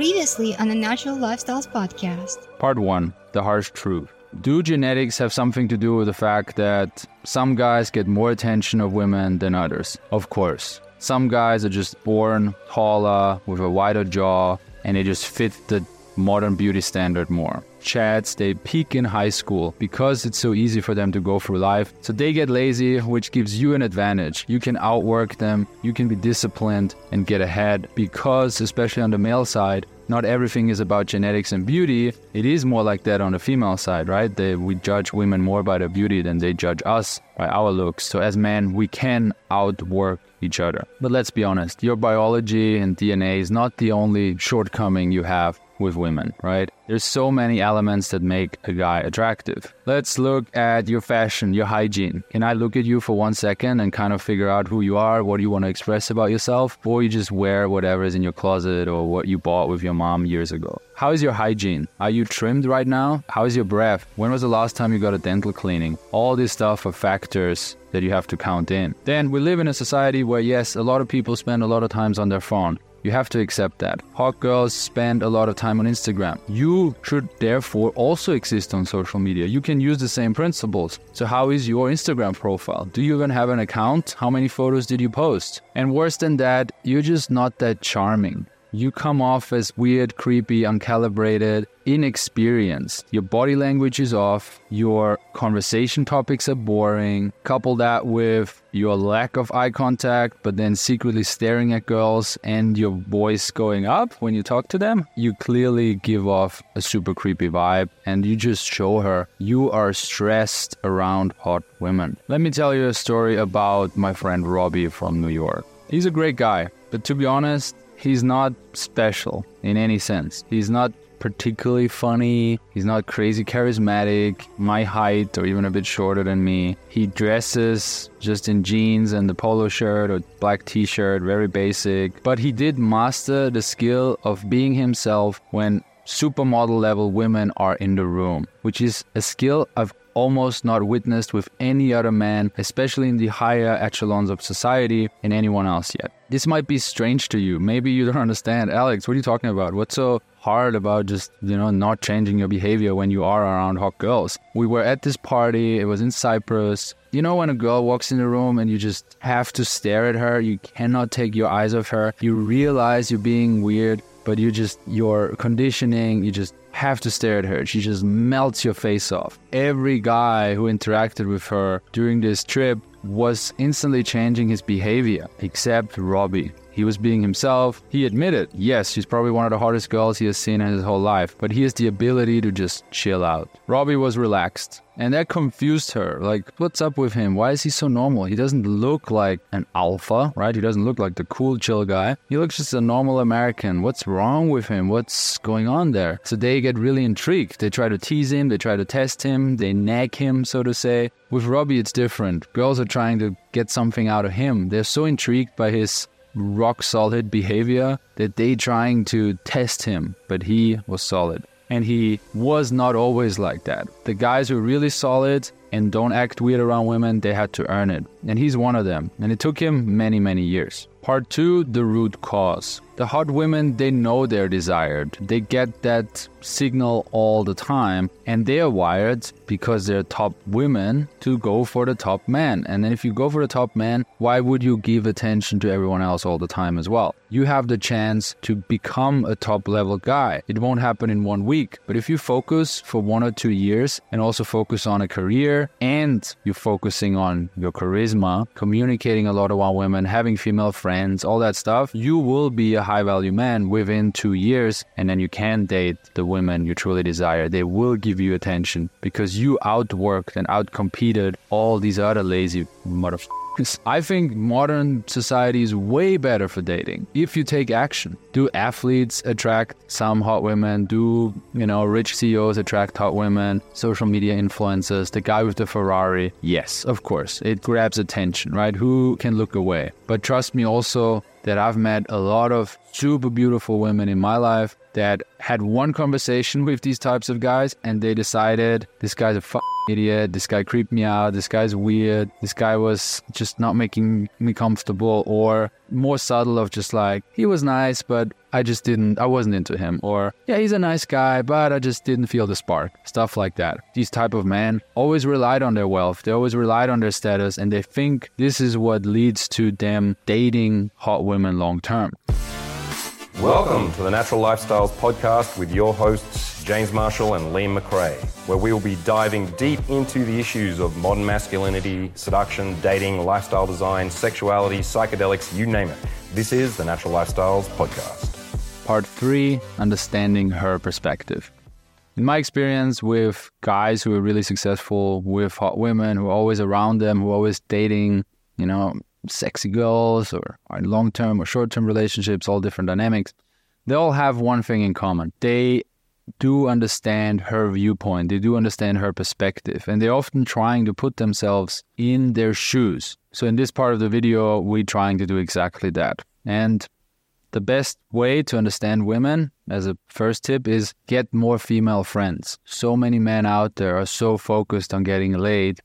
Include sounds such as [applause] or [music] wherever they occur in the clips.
Previously on the Natural Lifestyles Podcast. Part 1 The Harsh Truth. Do genetics have something to do with the fact that some guys get more attention of women than others? Of course. Some guys are just born taller, with a wider jaw, and they just fit the modern beauty standard more. Chads, they peak in high school because it's so easy for them to go through life. So they get lazy, which gives you an advantage. You can outwork them, you can be disciplined and get ahead because, especially on the male side, not everything is about genetics and beauty. It is more like that on the female side, right? They, we judge women more by their beauty than they judge us by our looks. So as men, we can outwork each other. But let's be honest, your biology and DNA is not the only shortcoming you have with women, right? There's so many elements that make a guy attractive. Let's look at your fashion, your hygiene. Can I look at you for one second and kind of figure out who you are, what you want to express about yourself, or you just wear whatever is in your closet or what you bought with your mom years ago? How is your hygiene? Are you trimmed right now? How is your breath? When was the last time you got a dental cleaning? All this stuff are factors that you have to count in. Then we live in a society where, yes, a lot of people spend a lot of times on their phone. You have to accept that. Hot girls spend a lot of time on Instagram. You should therefore also exist on social media. You can use the same principles. So, how is your Instagram profile? Do you even have an account? How many photos did you post? And worse than that, you're just not that charming. You come off as weird, creepy, uncalibrated, inexperienced. Your body language is off. Your conversation topics are boring. Couple that with your lack of eye contact, but then secretly staring at girls and your voice going up when you talk to them. You clearly give off a super creepy vibe and you just show her you are stressed around hot women. Let me tell you a story about my friend Robbie from New York. He's a great guy, but to be honest, he's not special in any sense. He's not particularly funny. He's not crazy charismatic, my height or even a bit shorter than me. He dresses just in jeans and the polo shirt or black t shirt, very basic. But he did master the skill of being himself when supermodel level women are in the room, which is a skill I've almost not witnessed with any other man, especially in the higher echelons of society, in anyone else yet. This might be strange to you. Maybe you don't [laughs] understand. Alex, what are you talking about? What's so hard about just, you know, not changing your behavior when you are around hot girls? We were at this party, it was in Cyprus. You know, when a girl walks in the room and you just have to stare at her, you cannot take your eyes off her. You realize you're being weird, but you just, your conditioning, you just have to stare at her. She just melts your face off. Every guy who interacted with her during this trip was instantly changing his behavior, except Robbie. He was being himself. He admitted, yes, she's probably one of the hottest girls he has seen in his whole life, but he has the ability to just chill out. Robbie was relaxed. And that confused her. Like, what's up with him? Why is he so normal? He doesn't look like an alpha, right? He doesn't look like the cool, chill guy. He looks just a normal American. What's wrong with him? What's going on there? So they get really intrigued. They try to tease him, they try to test him, they nag him, so to say. With Robbie, it's different. Girls are trying to get something out of him. They're so intrigued by his rock solid behavior that they trying to test him, but he was solid. And he was not always like that. The guys who are really solid and don't act weird around women, they had to earn it. And he's one of them. And it took him many, many years. Part two the root cause. The hot women, they know they're desired. They get that signal all the time, and they are wired because they're top women to go for the top man. And then if you go for the top man, why would you give attention to everyone else all the time as well? You have the chance to become a top level guy. It won't happen in one week, but if you focus for one or two years and also focus on a career and you're focusing on your charisma, communicating a lot around women, having female friends, all that stuff, you will be a high value man within two years, and then you can date the women you truly desire. They will give you attention because you outworked and outcompeted all these other lazy motherfuckers. I think modern society is way better for dating if you take action. Do athletes attract some hot women? Do, you know, rich CEOs attract hot women? Social media influencers, the guy with the Ferrari? Yes, of course. It grabs attention, right? Who can look away? But trust me also that I've met a lot of super beautiful women in my life that had one conversation with these types of guys and they decided this guy's a f- idiot. This guy creeped me out. This guy's weird. This guy was just not making me comfortable. Or more subtle of just like, he was nice, but I just didn't, I wasn't into him. Or, yeah, he's a nice guy, but I just didn't feel the spark. Stuff like that. These type of men always relied on their wealth. They always relied on their status and they think this is what leads to them dating hot women long term. Welcome to the Natural Lifestyles podcast with your hosts, James Marshall and Liam McRae, where we will be diving deep into the issues of modern masculinity, seduction, dating, lifestyle design, sexuality, psychedelics, you name it. This is the Natural Lifestyles podcast. Part three Understanding her perspective. In my experience with guys who are really successful with hot women, who are always around them, who are always dating, you know, sexy girls or long term or short term relationships, all different dynamics, they all have one thing in common. They do understand her viewpoint, they do understand her perspective, and they're often trying to put themselves in their shoes. So, in this part of the video, we're trying to do exactly that. And the best way to understand women, as a first tip, is get more female friends. So many men out there are so focused on getting laid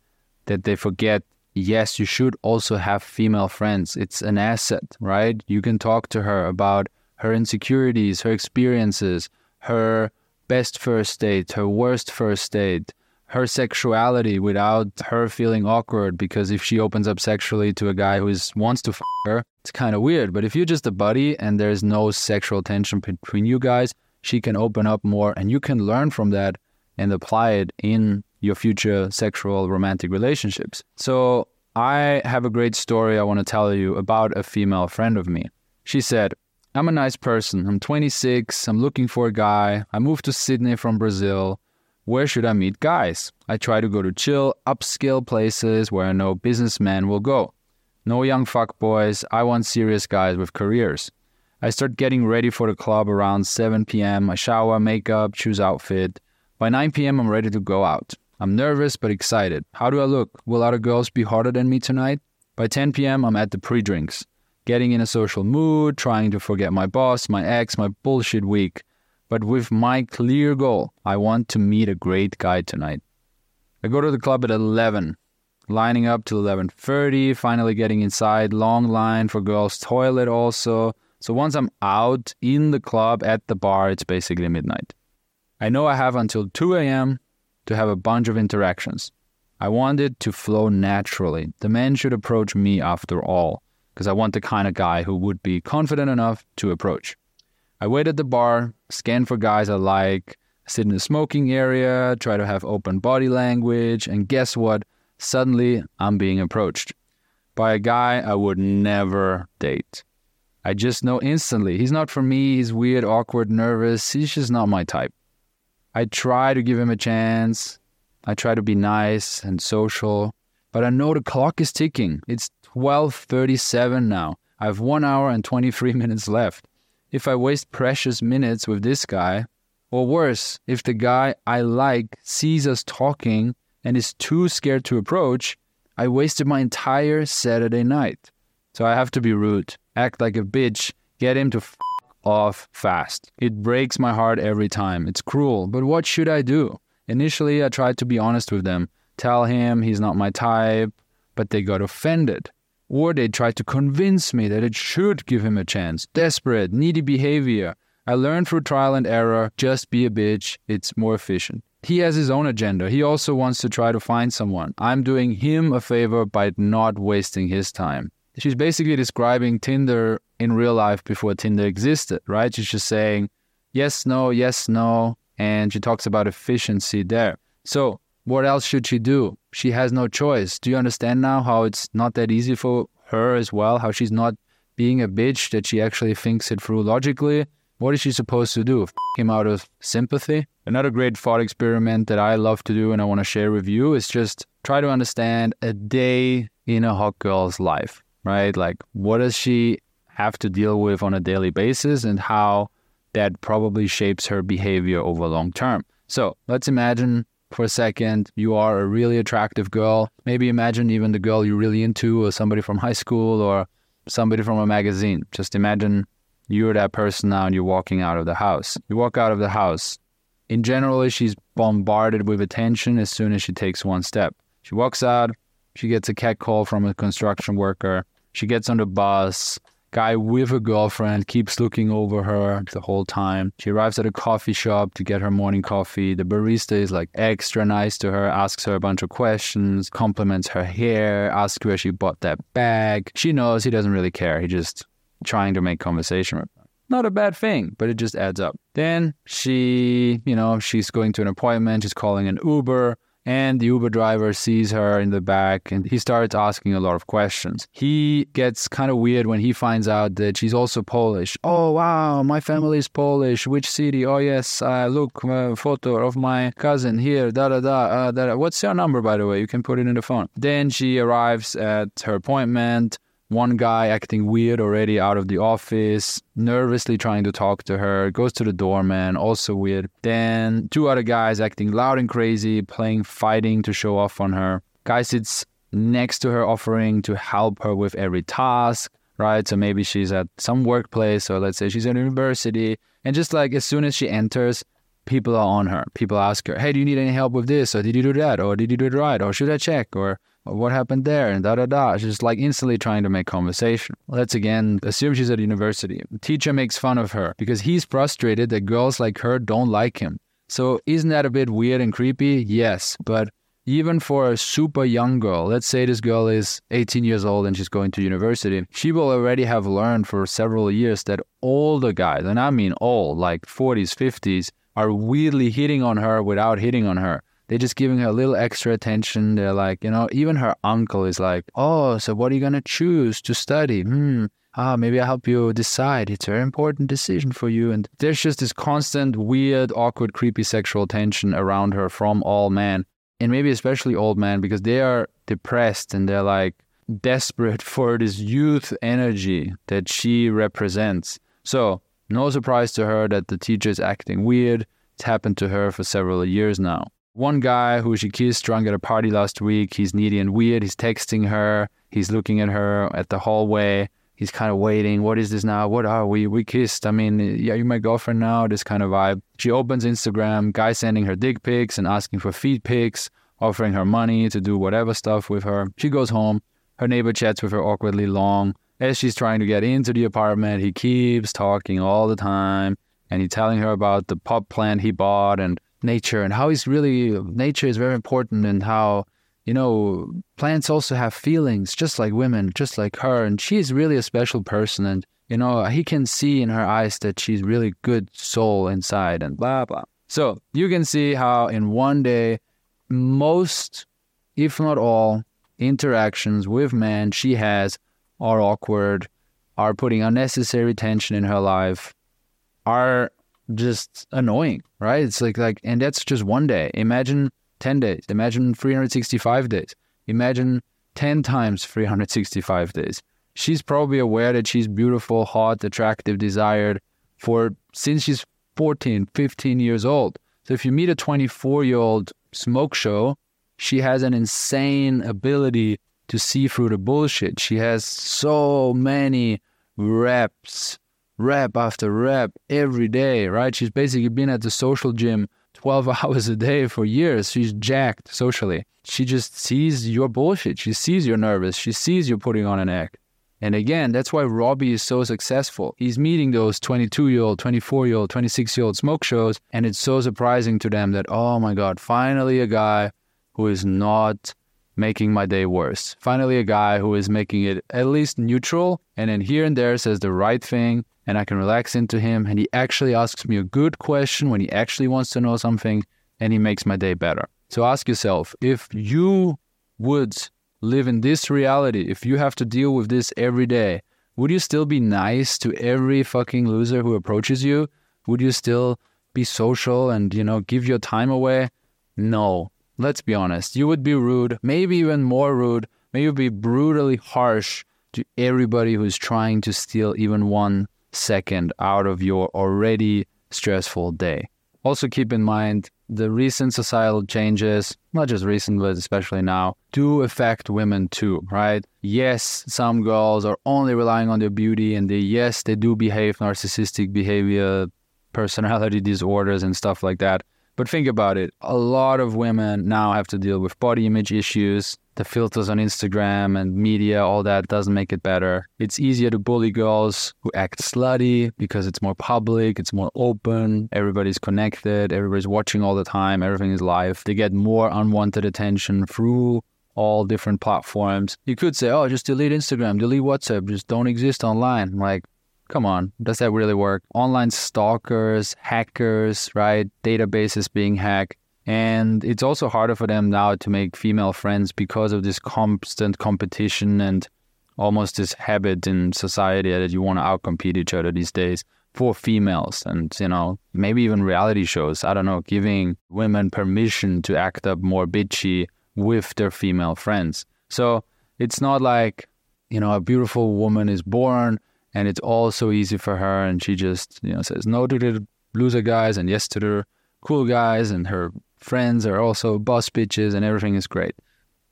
that they forget yes, you should also have female friends. It's an asset, right? You can talk to her about her insecurities, her experiences, her best first date, her worst first date, her sexuality without her feeling awkward because if she opens up sexually to a guy who is, wants to f her, it's kind of weird. But if you're just a buddy and there's no sexual tension between you guys, she can open up more and you can learn from that and apply it in your future sexual romantic relationships. So I have a great story I want to tell you about a female friend of me. She said, I'm a nice person. I'm 26. I'm looking for a guy. I moved to Sydney from Brazil. Where should I meet guys? I try to go to chill, upscale places where I know businessmen will go. No young fuckboys. I want serious guys with careers. I start getting ready for the club around 7 p.m. I shower, makeup, choose outfit. By 9 p.m., I'm ready to go out. I'm nervous but excited. How do I look? Will other girls be harder than me tonight? By 10 p.m., I'm at the pre drinks, getting in a social mood, trying to forget my boss, my ex, my bullshit week. But with my clear goal, I want to meet a great guy tonight. I go to the club at 11, lining up till 11:30, finally getting inside, long line for girls' toilet also. So once I'm out in the club at the bar, it's basically midnight. I know I have until 2 a.m to have a bunch of interactions. I want it to flow naturally. The man should approach me after all, because I want the kind of guy who would be confident enough to approach. I wait at the bar, scan for guys I like, sit in the smoking area, try to have open body language, and guess what? Suddenly, I'm being approached by a guy I would never date. I just know instantly he's not for me, he's weird, awkward, nervous, he's just not my type. I try to give him a chance. I try to be nice and social, but I know the clock is ticking. It's 12:37 now. I have 1 hour and 23 [laughs] minutes left. If I waste precious minutes with this guy, or worse, if the guy I like sees us talking and is too scared to approach, I wasted my entire Saturday night. So I have to be rude, act like a bitch, get him to off fast. It breaks my heart every time. It's cruel, but what should I do? Initially, I tried to be honest with them, tell him he's not my type, but they got offended. Or they tried to convince me that it should give him a chance. Desperate, needy behavior. I learned through trial and error just be a bitch, it's more efficient. He has his own agenda. He also wants to try to find someone. I'm doing him a favor by not wasting his time she's basically describing Tinder in real life before Tinder existed, right? She's just saying yes, no, yes, no. And she talks about efficiency there. So, what else should she do? She has no choice. Do you understand now how it's not that easy for her as well? How she's not being a bitch, that she actually thinks it through logically? What is she supposed to do? F him out of sympathy? Another great thought experiment that I love to do and I want to share with you is just try to understand a day in a hot girl's life right? Like, what does she have to deal with on a daily basis and how that probably shapes her behavior over long term. So let's imagine for a second you are a really attractive girl. Maybe imagine even the girl you're really into or somebody from high school or somebody from a magazine. Just imagine you're that person now and you're walking out of the house. You walk out of the house. in general, she's bombarded with attention as soon as she takes one step. She walks out, she gets a cat call from a construction worker. She gets on the bus. Guy with a girlfriend keeps looking over her the whole time. She arrives at a coffee shop to get her morning coffee. The barista is like extra nice to her, asks her a bunch of questions, compliments her hair, asks where she bought that bag. She knows he doesn't really care. He just trying to make conversation with her. Not a bad thing, but it just adds up. Then she, you know, she's going to an appointment, she's calling an Uber and the Uber driver sees her in the back and he starts asking a lot of questions. He gets kind of weird when he finds out that she's also Polish. Oh, wow, my family is Polish. Which city? Oh, yes, uh, look, a photo of my cousin here, da da da. Uh, da. What's your number, by the way? You can put it in the phone. Then she arrives at her appointment one guy acting weird already out of the office, nervously trying to talk to her, goes to the doorman, also weird. Then two other guys acting loud and crazy, playing fighting to show off on her. Guy sits next to her, offering to help her with every task, right? So maybe she's at some workplace, or let's say she's at university, and just like as soon as she enters, people are on her. People ask her, "Hey, do you need any help with this? Or did you do that? Or did you do it right? Or should I check? Or what happened there and da da da. She's like instantly trying to make conversation. Let's again assume she's at university. Teacher makes fun of her because he's frustrated that girls like her don't like him. So isn't that a bit weird and creepy? Yes, but even for a super young girl, let's say this girl is 18 years old and she's going to university, she will already have learned for several years that all the guys, and I mean all, like 40s, 50s, are weirdly hitting on her without hitting on her they're just giving her a little extra attention. They're like, you know, even her uncle is like, oh, so what are you going to choose to study? Hmm. Ah, maybe I'll help you decide. It's a very important decision for you. And there's just this constant, weird, awkward, creepy sexual tension around her from all men. And maybe especially old men because they are depressed and they're like desperate [laughs] for this youth energy that she represents. So, no surprise to her that the teacher is acting weird. It's happened to her for several years now. One guy who she kissed drunk at a party last week, he's needy and weird. He's texting her. He's looking at her at the hallway. He's kind of waiting. What is this now? What are we? We kissed. I mean, yeah, you're my girlfriend now. This kind of vibe. She opens Instagram. Guy sending her dick pics and asking for feed pics, offering her money to do whatever stuff with her. She goes home. Her neighbor chats with her awkwardly long. As she's trying to get into the apartment, he keeps talking all the time and he's telling her about the pot plant he bought and nature and how he's really nature is very important and how you know plants also have feelings just like women just like her. And she is really a special person and you know he can see in her eyes that she's really good soul inside and blah blah. So you can see how in one day most if not all interactions with men she has are awkward are putting unnecessary tension in her life are just annoying, right? It's like like and that's just one day. Imagine 10 days. Imagine 365 days. Imagine 10 times 365 days. She's probably aware that she's beautiful, hot, attractive, desired for since she's 14, 15 years old. So if you meet a 24-year-old smoke show, she has an insane ability to see through the bullshit. She has so many reps rep after rep every day, right? She's basically been at the social gym 12 [laughs] hours a day for years. She's jacked socially. She just sees your bullshit. She sees you're nervous. She sees you're putting on an act. And again, that's why Robbie is so successful. He's meeting those 22 year old, 24 year old, 26 year old smoke shows. And it's so surprising to them that, oh my God, finally a guy who is not making my day worse. Finally, a guy who is making it at least neutral and then here and there says the right thing and I can relax into him. And he actually asks me a good question when he actually wants to know something and he makes my day better. So ask yourself if you would live in this reality, if you have to deal with this every day, would you still be nice to every fucking loser who approaches you? Would you still be social and, you know, give your time away? No. Let's be honest. You would be rude, maybe even more rude, maybe you'd be brutally harsh to everybody who's trying to steal even one second out of your already stressful day. Also, keep in mind the recent societal changes, not just recent, but especially now, do affect women too, right? Yes, some girls are only relying on their beauty, and they, yes, they do behave narcissistic behavior, personality [laughs] disorders, and stuff like that. But think about it. A lot of women now have to deal with body image issues. The filters on Instagram and media, all that doesn't make it better. It's easier to bully girls who act slutty because it's more public, it's more open, everybody's connected, everybody's watching all the time, everything is live. They get more unwanted attention through all different platforms. You could say, oh, just delete Instagram, delete WhatsApp, just don't exist online. Like, come on, does that really work? Online stalkers, hackers, right? Databases being hacked. And it's also harder for them now to make female friends because of this constant competition and almost this habit in society that you want to outcompete each other these days for females and you know maybe even reality shows i don't know giving women permission to act up more bitchy with their female friends so it's not like you know a beautiful woman is born and it's all so easy for her. And she just you know says no to the loser guys and yes to the cool guys and her friends are also boss bitches and everything is great.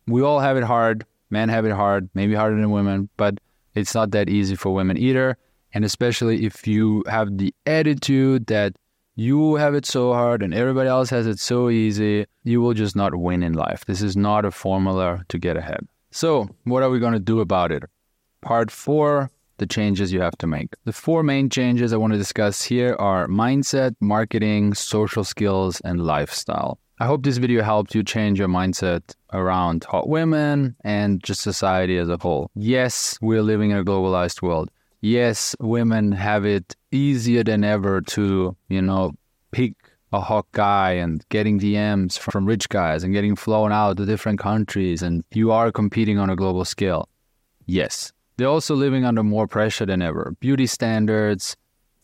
We all have it hard. Men have it hard maybe harder than women but it's not that easy for women either. And especially if you have the attitude that you have it so hard and everybody else has it so easy you will just not win in life. This is not a formula to get ahead. So what are we going to do about it? Part four the changes you have to make. The four main changes I want to discuss here are mindset, marketing, social skills, and lifestyle. I hope this video helped you change your mindset around hot women and just society as a whole. Yes, we're living in a globalized world. Yes, women have it easier than ever to, you know, pick a hot guy and getting DMs from rich guys and getting flown out to different countries and you are competing on a global scale. Yes, they're also living under more pressure than ever. Beauty standards,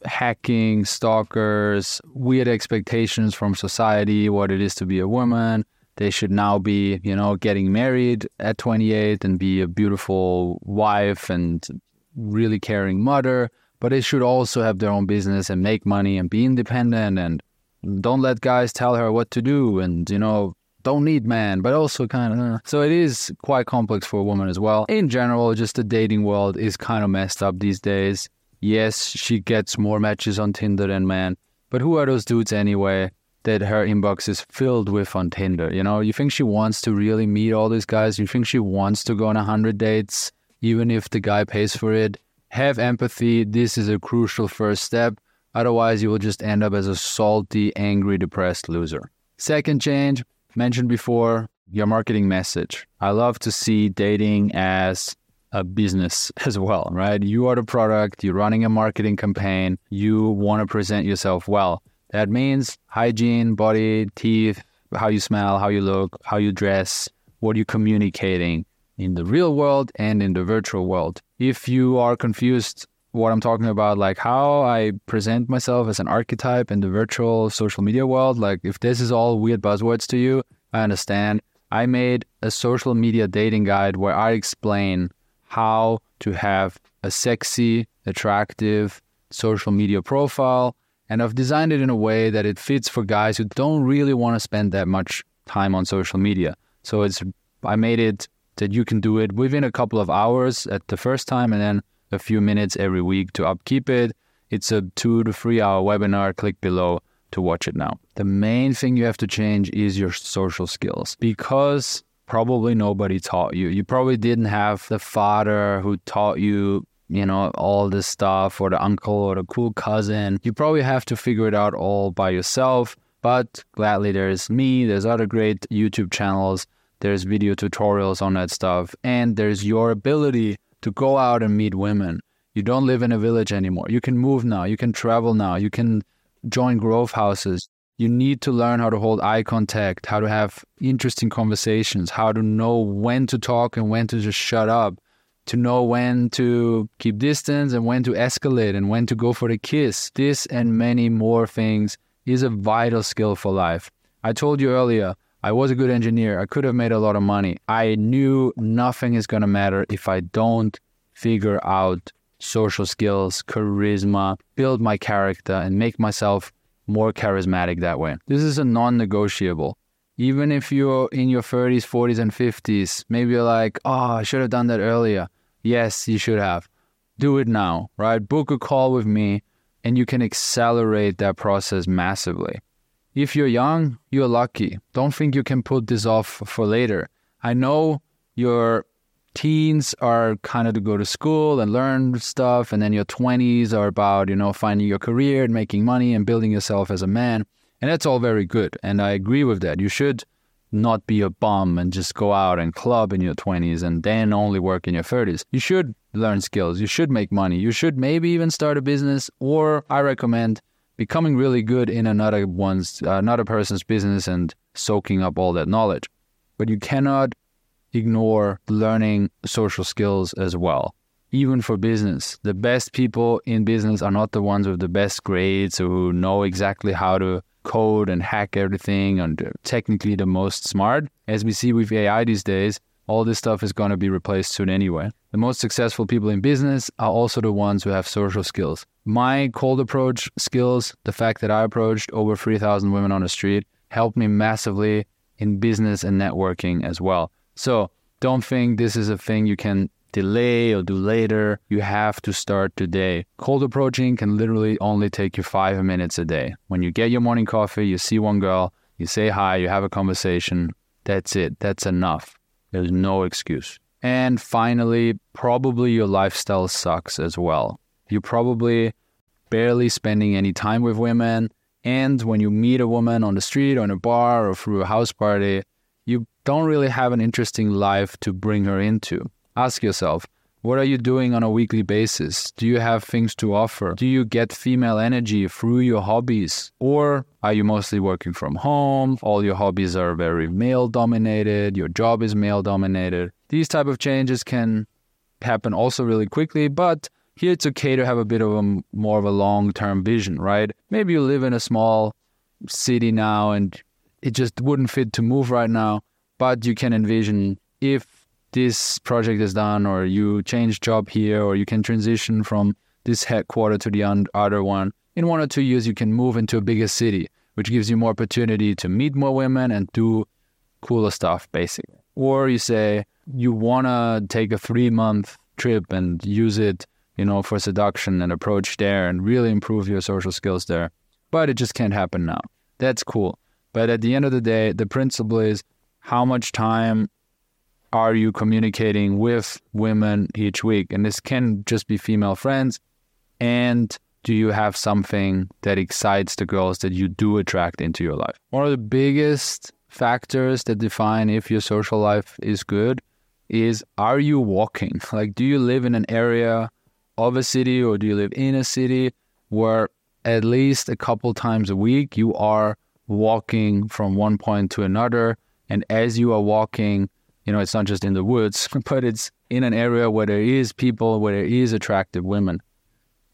hacking, stalkers, weird expectations from society, what it is to be a woman. They should now be, you know, getting married at 28 and be a beautiful wife and really caring mother. But they should also have their own business and make money and be independent and don't let guys tell her what to do and, you know, don't need man, but also kind of. Uh, so it is quite complex for a woman as well. In general, just the dating world is kind of messed up these days. Yes, she gets more matches on Tinder than man, but who are those dudes anyway? That her inbox is filled with on Tinder. You know, you think she wants to really meet all these guys? You think she wants to go on a hundred dates, even if the guy pays for it? Have empathy. This is a crucial first step. Otherwise, you will just end up as a salty, angry, depressed loser. Second change mentioned before, your marketing message. I love to see dating as a business [laughs] as well, right? You are the product, you're running a marketing campaign, you want to present yourself well. That means hygiene, body, teeth, how you smell, how you look, how you dress, what you're communicating in the real world and in the virtual world. If you are confused what I'm talking about, like how I present myself as an archetype in the virtual social media world. Like, if this is all weird buzzwords to you, I understand. I made a social media dating guide where I explain how to have a sexy, attractive social media profile. And I've designed it in a way that it fits for guys who don't really want to spend that much time on social media. So it's I made it that you can do it within a couple of hours at the first time and then a few minutes every week to upkeep it. It's a two to three hour webinar. Click below to watch it now. The main thing you have to change is your social skills because probably nobody taught you. You probably didn't have the father who taught you, you know, all this stuff or the uncle or the cool cousin. You probably have to figure it out all by yourself. But gladly, there's me, there's other great YouTube channels, there's video tutorials on that stuff, and there's your ability to go out and meet women. You don't live in a village anymore. You can move now. You can travel now. You can join growth houses. You need to learn how to hold eye contact, how to have interesting conversations, how to know when to talk and when to just shut up, to know when to keep distance and when to escalate and when to go for the kiss. This and many more things is a vital skill for life. I told you earlier, I was a good engineer. I could have made a lot of money. I knew nothing is going to matter if I don't figure out social skills, charisma, build my character, and make myself more charismatic that way. This is a non negotiable. Even if you're in your 30s, 40s, and 50s, maybe you're like, oh, I should have done that earlier. Yes, you should have. Do it now, right? Book a call with me, and you can accelerate that process massively. If you're young, you're lucky. Don't think you can put this off for later. I know your teens are kind of to go to school and learn stuff, and then your 20s are about, you know, finding your career and making money and building yourself as a man. And that's all very good. And I agree with that. You should not be a bum and just go out and club in your 20s and then only work in your 30s. You should learn skills. You should make money. You should maybe even start a business, or I recommend becoming really good in another one's uh, another person's business and soaking up all that knowledge. But you cannot ignore learning social skills as well. Even for business, the best people in business are not the ones with the best grades who know exactly how to code and hack everything and technically the most smart. As we see with AI these days, all this stuff is going to be replaced soon anyway. The most successful people in business are also the ones who have social skills. My cold approach skills, the fact that I approached over 3,000 women on the street, helped me massively in business and networking as well. So don't think this is a thing you can delay or do later. You have to start today. Cold approaching can literally only take you five minutes a day. When you get your morning coffee, you see one girl, you say hi, you have a conversation. That's it. That's enough. There's no excuse. And finally, probably your lifestyle sucks as well. You're probably barely spending any time with women. And when you meet a woman on the street or in a bar or through a house party, you don't really have an interesting life to bring her into. Ask yourself, what are you doing on a weekly basis? Do you have things to offer? Do you get female energy through your hobbies? Or are you mostly working from home? All your hobbies are very male dominated, your job is male dominated. These type of changes can happen also really quickly, but here it's okay to have a bit of a more of a long-term vision, right? Maybe you live in a small city now and it just wouldn't fit to move right now, but you can envision if this project is done or you change job here or you can transition from this headquarter to the other one in one or two years you can move into a bigger city which gives you more opportunity to meet more women and do cooler stuff basically or you say you want to take a three month trip and use it you know for seduction and approach there and really improve your social skills there but it just can't happen now that's cool but at the end of the day the principle is how much time are you communicating with women each week? And this can just be female friends. And do you have something that excites the girls that you do attract into your life? One of the biggest factors that define if your social life is good is are you walking? Like, do you live in an area of a city or do you live in a city where at least a couple times a week you are walking from one point to another? And as you are walking, you know, it's not just in the woods, [laughs] but it's in an area where there is people, where there is attractive women.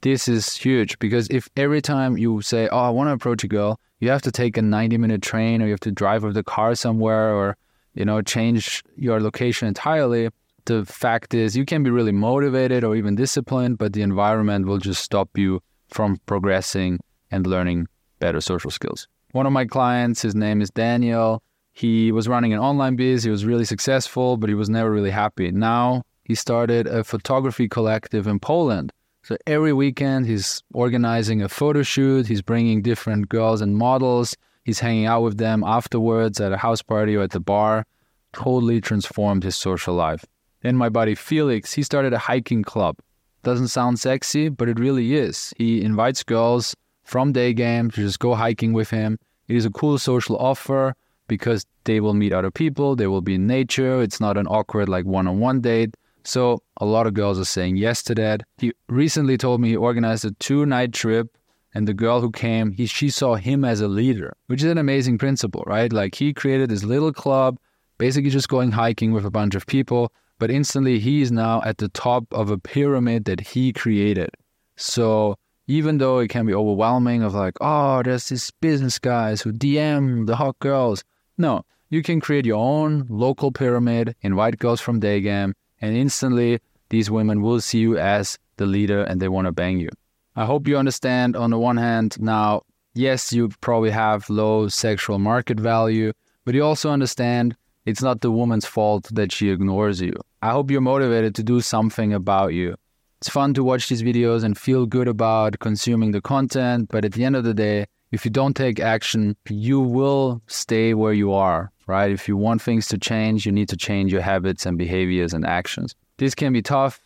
This is huge because if every time you say, "Oh, I want to approach a girl," you have to take a 90-minute train or you have to drive with the car somewhere or you know, change your location entirely. The fact is, you can be really motivated or even disciplined, but the environment will just stop you from progressing and learning better social skills. One of my clients, his name is Daniel. He was running an online biz. He was really successful, but he was never really happy. Now he started a photography collective in Poland. So every weekend he's organizing a photo shoot. He's bringing different girls and models. He's hanging out with them afterwards at a house party or at the bar. Totally transformed his social life. Then my buddy Felix, he started a hiking club. Doesn't sound sexy, but it really is. He invites girls from day game to just go hiking with him. It is a cool social offer because they will meet other people, they will be in nature. It's not an awkward, like one on one date. So a lot of girls are saying yes to that. He recently told me he organized a two night trip and the girl who came, he, she saw him as a leader, which is an amazing principle, right? Like he created this little club, basically just going hiking with a bunch of people, but instantly he is now at the top of a pyramid that he created. So even though it can be overwhelming of like, oh, there's these business guys who DM the hot girls, no, you can create your own local pyramid, invite girls from day game, and instantly these women will see you as the leader and they want to bang you. I hope you understand on the one hand now, yes, you probably have low sexual market value, but you also understand it's not the woman's fault that she ignores you. I hope you're motivated to do something about you. It's fun to watch these videos and feel good about consuming the content, but at the end of the day, if you don't take action, you will stay where you are, right? If you want things to change, you need to change your habits and behaviors and actions. This can be tough.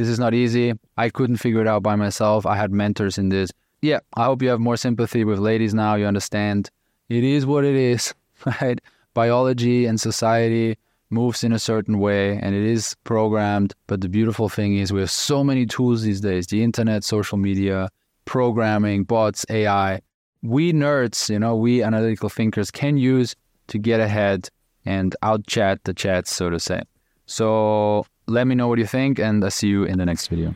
This is not easy. I couldn't figure it out by myself. I had mentors in this. Yeah, I hope you have more sympathy with ladies now. You understand it is what it is, [laughs] right? Biology and society moves in a certain way and it is programmed. But the beautiful thing is we have so many tools these days the internet, social media, programming, bots, AI. We nerds, you know, we analytical thinkers can use to get ahead and out chat the Chads, so to say. So let me know what you think, and I'll see you in the next video.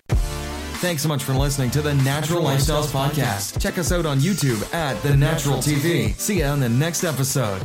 Thanks so much for listening to the Natural Lifestyles Podcast. Check us out on YouTube at The Natural TV. See you on the next episode.